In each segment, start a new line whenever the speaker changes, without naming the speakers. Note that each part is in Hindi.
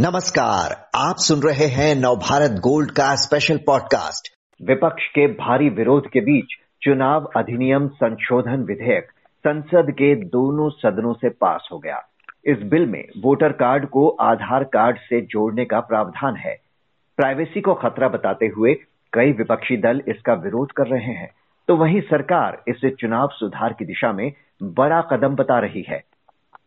नमस्कार, आप सुन रहे हैं नवभारत गोल्ड का स्पेशल पॉडकास्ट विपक्ष के भारी विरोध के बीच चुनाव अधिनियम संशोधन विधेयक संसद के दोनों सदनों से पास हो गया। इस बिल में वोटर कार्ड को आधार कार्ड से जोड़ने का प्रावधान है। प्राइवेसी को खतरा बताते हुए कई विपक्षी दल इसका विरोध कर रहे हैं। तो वहीं सरकार इसे चुनाव सुधार की दिशा में बड़ा कदम बता रही है।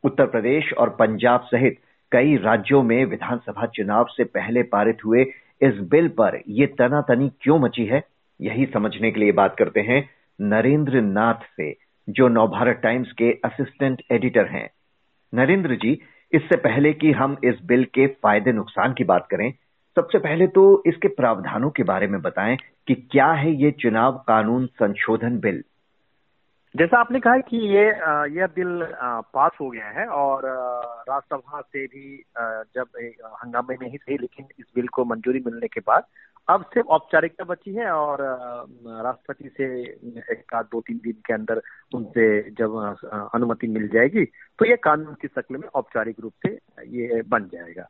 उत्तर प्रदेश और पंजाब सहित कई राज्यों में विधानसभा चुनाव से पहले पारित हुए इस बिल पर ये तनातनी क्यों मची है? यही समझने के लिए बात करते हैं नरेंद्र नाथ से, जो नवभारत टाइम्स के असिस्टेंट एडिटर हैं। नरेंद्र जी, इससे पहले कि हम इस बिल के फ़ायदे नुकसान की बात करें, सबसे पहले तो इसके प्रावधानों के बारे में बताएँ कि क्या है ये चुनाव कानून संशोधन बिल।
जैसा आपने कहा कि ये यह बिल पास हो गया है और राज्यसभा से भी जब हंगामे में ही सही लेकिन इस बिल को मंजूरी मिलने के बाद अब सिर्फ़ औपचारिकता बची है और राष्ट्रपति से एक आध दो तीन दिन के अंदर उनसे जब अनुमति मिल जाएगी तो ये कानून की शक्ल में औपचारिक रूप से ये बन जाएगा।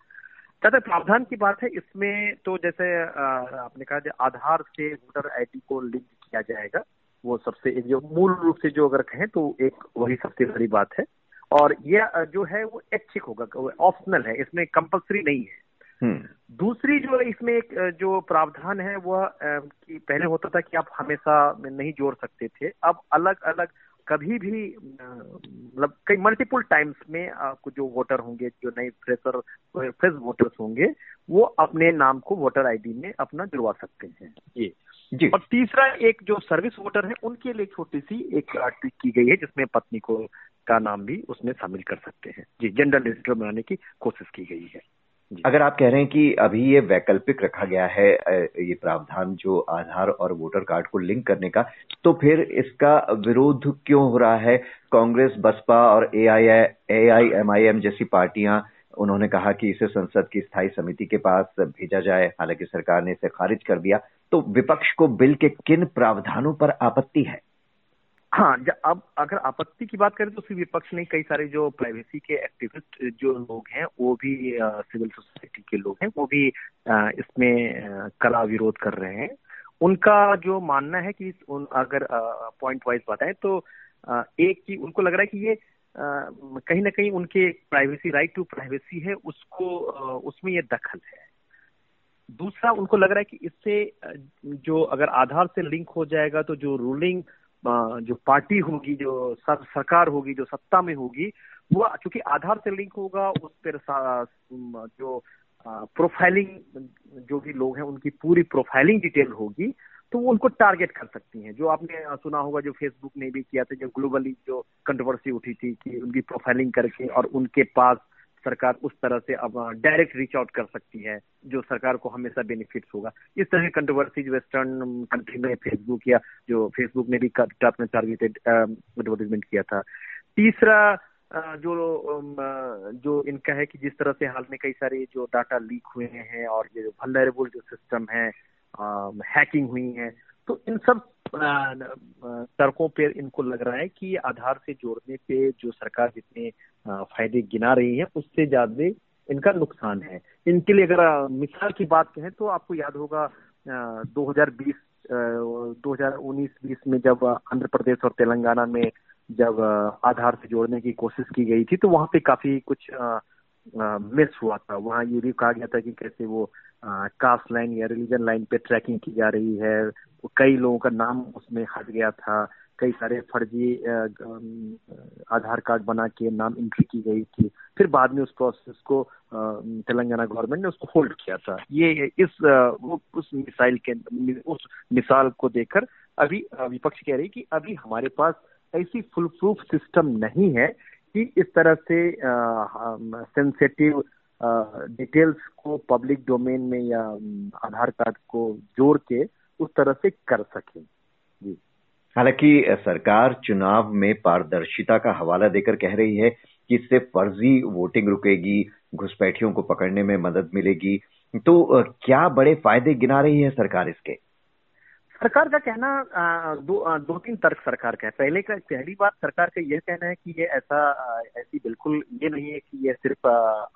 तथा प्रावधान की बात है, इसमें तो जैसे आपने कहा आधार से वोटर आईडी को लिंक किया जाएगा। वो सबसे जो मूल रूप से जो अगर कहें तो एक वही सबसे बड़ी बात है। और ये जो है वो ऐच्छिक होगा ऑप्शनल है इसमें कंपलसरी नहीं है। हम्म। दूसरी जो इसमें एक जो प्रावधान है वह कि पहले होता था कि आप हमेशा नहीं जोड़ सकते थे। अब अलग अलग कभी भी मतलब कई मल्टीपल टाइम्स में आपको जो वोटर होंगे जो नए फ्रेशर फ्रेश वोटर्स होंगे वो अपने नाम को वोटर आईडी में अपना जुड़वा सकते हैं। ये जी। और तीसरा एक जो सर्विस वोटर है उनके लिए छोटी सी एक ट्वीट की गई है जिसमें पत्नी को का नाम भी उसमें शामिल कर सकते हैं। जी जेंडर रजिस्टर बनाने की कोशिश की गई है।
अगर आप कह रहे हैं कि अभी ये वैकल्पिक रखा गया है ये प्रावधान जो आधार और वोटर कार्ड को लिंक करने का तो फिर इसका विरोध क्यों हो रहा है? कांग्रेस, बसपा और ए आई एम आई एम जैसी पार्टियाँ, उन्होंने कहा कि इसे संसद की स्थायी समिति के पास भेजा जाए, हालाँकि सरकार ने इसे खारिज कर दिया। तो विपक्ष को बिल के किन प्रावधानों पर आपत्ति है?
हाँ अब अगर आपत्ति की बात करें तो फिर विपक्ष ने कई सारे जो प्राइवेसी के एक्टिविस्ट जो लोग हैं वो भी सिविल सोसाइटी के लोग हैं वो भी आ, इसमें कड़ा विरोध कर रहे हैं। उनका जो मानना है कि उन अगर पॉइंट वाइज बताएँ तो आ, एक की उनको लग रहा है कि ये कहीं ना कहीं उनके प्राइवेसी राइट टू प्राइवेसी है उसको उसमें ये दखल है। दूसरा उनको लग रहा है कि इससे जो अगर आधार से लिंक हो जाएगा तो जो रूलिंग जो पार्टी होगी जो सर, सरकार होगी जो सत्ता में होगी वो क्योंकि आधार से लिंक होगा उस पर जो प्रोफाइलिंग जो भी लोग हैं उनकी पूरी प्रोफाइलिंग डिटेल होगी तो वो उनको टारगेट कर सकती हैं। जो आपने सुना होगा जो फेसबुक ने भी किया था जो ग्लोबली जो कंट्रोवर्सी उठी थी कि उनकी प्रोफाइलिंग करके और उनके पास सरकार उस तरह से अब डायरेक्ट रीच आउट कर सकती है, जो सरकार को हमेशा बेनिफिट्स होगा। इस तरह की कंट्रोवर्सी जो वेस्टर्न कंट्री में फेसबुक या जो फेसबुक ने भी टारगेटेड एडवर्टीजमेंट किया था। तीसरा जो जो इनका है कि जिस तरह से हाल में कई सारे जो डाटा लीक हुए हैं और ये जो वल्नरेबल जो सिस्टम है हैकिंग हुई है तो इन सब तर्कों पर इनको लग रहा है कि आधार से जोड़ने पे जो सरकार जितने फ़ायदे गिना रही है, उससे ज़्यादा इनका नुकसान है। इनके लिए अगर मिसाल की बात कहें तो आपको याद होगा 2020 2019-20 में जब आंध्र प्रदेश और तेलंगाना में जब आधार से जोड़ने की कोशिश की गई थी तो वहाँ पे काफ़ी कुछ मिस हुआ था। वहाँ ये भी कहा गया था कि कैसे वो कास्ट लाइन या रिलीजन लाइन पे ट्रैकिंग की जा रही है कई लोगों का नाम उसमें हट गया था। कई सारे फर्जी आधार कार्ड बना के नाम एंट्री की गई थी। फिर बाद में उस प्रोसेस को तेलंगाना गवर्नमेंट ने उसको होल्ड किया था। ये इस वो, उस मिसाइल के, उस मिसाल को देखकर अभी विपक्ष कह रही कि अभी हमारे पास ऐसी फुल प्रूफ सिस्टम नहीं है कि इस तरह से सेंसेटिव डिटेल्स को पब्लिक डोमेन में या आधार कार्ड को जोड़ के उस तरह से कर सके। जी।
हालाँकि सरकार चुनाव में पारदर्शिता का हवाला देकर कह रही है कि इससे फर्जी वोटिंग रुकेगी, घुसपैठियों को पकड़ने में मदद मिलेगी। तो क्या बड़े फ़ायदे गिना रही है सरकार इसके?
सरकार का कहना दो दो तीन तर्क सरकार का है। पहले का, पहली बात सरकार का यह कहना है कि ये ऐसा, ऐसी बिल्कुल ये नहीं है कि ये सिर्फ़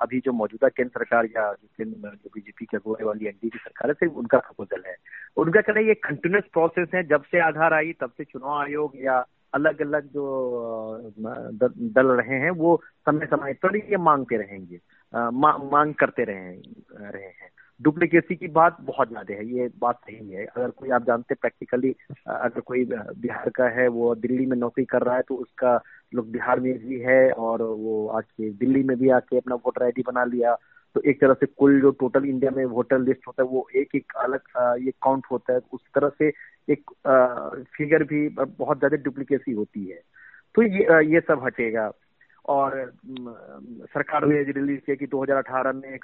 अभी जो मौजूदा केंद्र सरकार या जो जो बीजेपी के अगुवाई वाली एनडीए की सरकार है, सिर्फ़ उनका प्रपोजल है। उनका कहना है ये कंटिन्यूस प्रोसेस है, जब से आधार आई, तब से चुनाव आयोग या अलग अलग जो दल रहे हैं, वो समय समय पर ये मांगते रहेंगे मांग करते रहे रहे हैं। डुप्लीकेसी की बात बहुत ज़्यादा है, ये बात सही है। अगर कोई आप जानते प्रैक्टिकली अगर कोई बिहार का है, वो दिल्ली में नौकरी कर रहा है तो उसका लोग बिहार में भी है और वो आके दिल्ली में भी आके अपना वोटर आईडी बना लिया। तो एक तरह से कुल जो टोटल इंडिया में वोटर लिस्ट होता है, वो एक एक अलग ये काउंट होता है। उस तरह से एक फिगर भी बहुत ज़्यादा डुप्लीकेसी होती है। तो ये ये सब हटेगा। और सरकार ने रिलीज़ किया कि 2018 में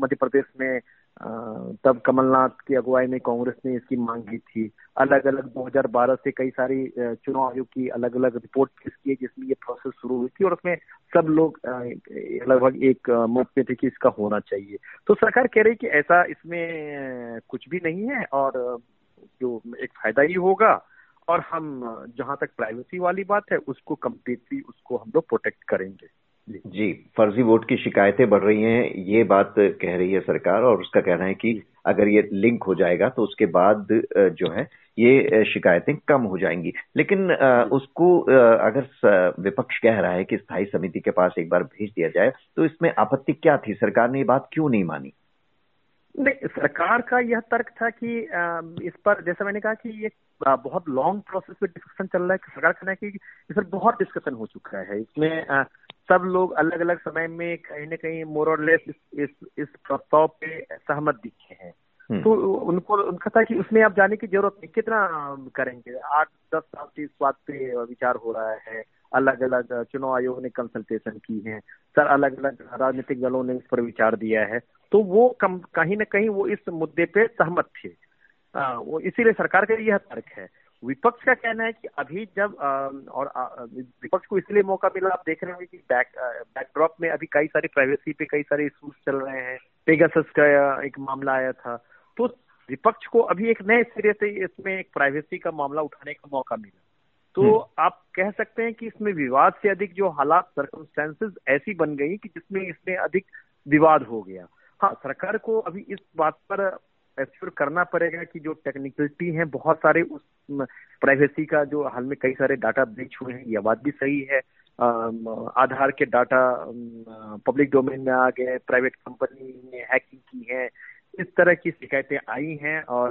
मध्य प्रदेश में तब कमलनाथ की अगुवाई में कांग्रेस ने इसकी मांग की थी। अलग अलग 2012 से कई सारी चुनाव आयोग की अलग अलग रिपोर्ट पेश की जिसमें ये प्रोसेस शुरू हुई थी और उसमें सब लोग लगभग एक मत पे थे कि इसका होना चाहिए। तो सरकार कह रही कि ऐसा इसमें कुछ भी नहीं है और जो एक फ़ायदा ही होगा और हम जहाँ तक प्राइवेसी वाली बात है उसको कम्प्लीटली उसको हम लोग प्रोटेक्ट करेंगे।
जी। फर्जी वोट की शिकायतें बढ़ रही हैं ये बात कह रही है सरकार और उसका कहना है कि अगर ये लिंक हो जाएगा तो उसके बाद जो है ये शिकायतें कम हो जाएँगी। लेकिन उसको अगर विपक्ष कह रहा है कि स्थायी समिति के पास एक बार भेज दिया जाए तो इसमें आपत्ति क्या थी? सरकार ने ये बात क्यों नहीं मानी?
नहीं सरकार का यह तर्क था कि इस पर जैसे मैंने कहा कि ये बहुत लॉन्ग प्रोसेस में डिस्कशन चल रहा है सरकार कहना है कि इस पर बहुत डिस्कशन हो चुका है इसमें सब लोग अलग अलग समय में कहीं ना कहीं मोर और लेस इस इस, इस प्रस्ताव पे सहमत दिखे हैं। तो उनको उनका था कि उसमें आप जाने की ज़रूरत नहीं कितना करेंगे? आठ दस साल से इस बात पे विचार हो रहा है। अलग अलग चुनाव आयोग ने कंसल्टेशन की है। सर अलग अलग राजनीतिक दलों ने इस पर विचार दिया है। तो वो कम कहीं ना कहीं वो इस मुद्दे पे सहमत थे। आ, वो इसीलिए सरकार का यह तर्क है। विपक्ष का कहना है कि अभी जब आ, और आ, विपक्ष को इसलिए मौका मिला आप देख रहे हैं कि बैक बैकड्रॉप में अभी कई सारी प्राइवेसी पे कई सारे इशूज चल रहे हैं। पेगासस का एक मामला आया था। तो विपक्ष को अभी एक नए सिरे से इसमें एक प्राइवेसी का मामला उठाने का मौका मिला। तो हम्म। आप कह सकते हैं कि इसमें विवाद से अधिक जो हालात सर्कमस्टेंसेज ऐसी बन गई कि जिसमें इसमें अधिक विवाद हो गया। हाँ सरकार को अभी इस बात पर एश्योर करना पड़ेगा कि जो टेक्निकलिटी है बहुत सारे उस प्राइवेसी का जो हाल में कई सारे डाटा ब्रीच हुए हैं ये बात भी सही है। आधार के डाटा पब्लिक डोमेन में आ गए प्राइवेट कंपनी ने हैकिंग की है इस तरह की शिकायतें आई हैं और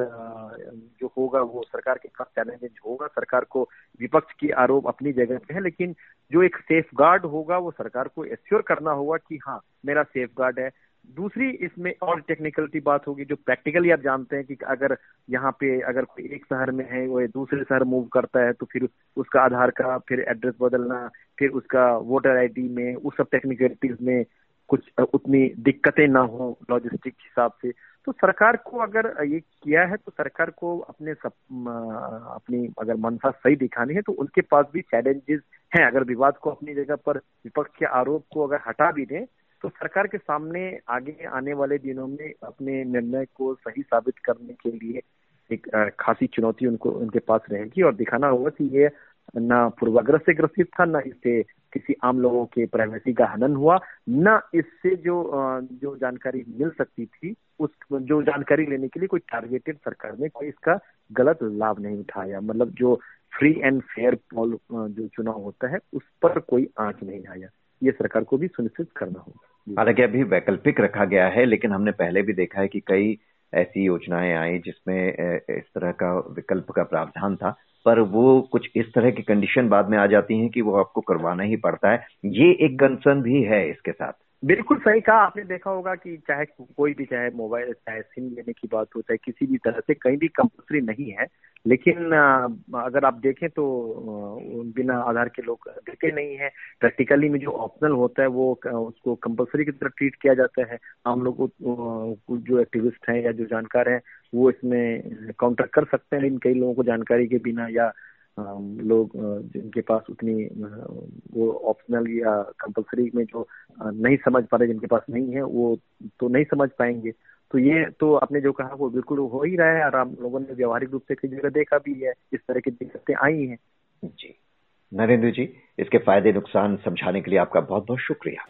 जो होगा वो सरकार के पास चैलेंज होगा। सरकार को विपक्ष की आरोप अपनी जगह पे है, लेकिन जो एक सेफ़ गार्ड होगा वो सरकार को एश्योर करना होगा कि हाँ मेरा सेफ़ गार्ड है। दूसरी इसमें और टेक्निकलिटी बात होगी, जो प्रैक्टिकली आप जानते हैं कि अगर यहाँ पे अगर कोई एक शहर में है, वो दूसरे शहर मूव करता है तो फिर उसका आधार का, फिर एड्रेस बदलना, फिर उसका वोटर आईडी में, उस सब टेक्निकलिटीज में कुछ उतनी दिक्कतें ना हो लॉजिस्टिक हिसाब से। तो सरकार को अगर ये किया है तो सरकार को अपने सब अपनी अगर मनसा सही दिखानी है तो उनके पास भी चैलेंजेस हैं। अगर विवाद को अपनी जगह पर विपक्ष के आरोप को अगर हटा भी दें तो सरकार के सामने आगे आने वाले दिनों में अपने निर्णय को सही साबित करने के लिए एक खासी चुनौती उनको, उनके पास रहेगी। और दिखाना होगा कि ये न पूर्वाग्रह से ग्रसित था, न इससे किसी आम लोगों के प्राइवेसी का हनन हुआ, न इससे जो जो जानकारी मिल सकती थी उस जो जानकारी लेने के लिए कोई टारगेटेड सरकार ने कोई इसका गलत लाभ नहीं उठाया। मतलब जो फ्री एंड फेयर पॉल जो चुनाव होता है, उस पर कोई आँच नहीं आया। ये सरकार को भी सुनिश्चित करना होगा।
हालाँकि अभी वैकल्पिक रखा गया है, लेकिन हमने पहले भी देखा है कि कई ऐसी योजनाएँ आई जिसमें इस तरह का विकल्प का प्रावधान था, पर वो कुछ इस तरह की कंडीशन बाद में आ जाती हैं कि वो आपको करवाना ही पड़ता है। ये एक कंसर्न भी है इसके साथ।
बिल्कुल सही कहा, आपने देखा होगा कि चाहे कोई भी, चाहे मोबाइल, चाहे सिम लेने की बात हो, चाहे किसी भी तरह से कहीं भी कंपल्सरी नहीं है, लेकिन अगर आप देखें तो बिना आधार के लोग देते नहीं है। प्रैक्टिकली में जो ऑप्शनल होता है, वो उसको कंपलसरी की तरह ट्रीट किया जाता है। हम लोग जो एक्टिविस्ट हैं या जो जानकार हैं, वो इसमें काउंटर कर सकते हैं। इन कई लोगों को जानकारी के बिना या लोग जिनके पास उतनी वो ऑप्शनल या कंपलसरी में जो नहीं समझ पा रहे, जिनके पास नहीं है, वो तो नहीं समझ पाएँगे। तो ये तो आपने जो कहा, वो बिल्कुल हो ही रहा है और आप लोगों ने व्यवहारिक रूप से कई जगह देखा भी है, इस तरह की दिक्कतें आई हैं।
जी। नरेंद्र जी, इसके फ़ायदे नुकसान समझाने के लिए आपका बहुत बहुत शुक्रिया।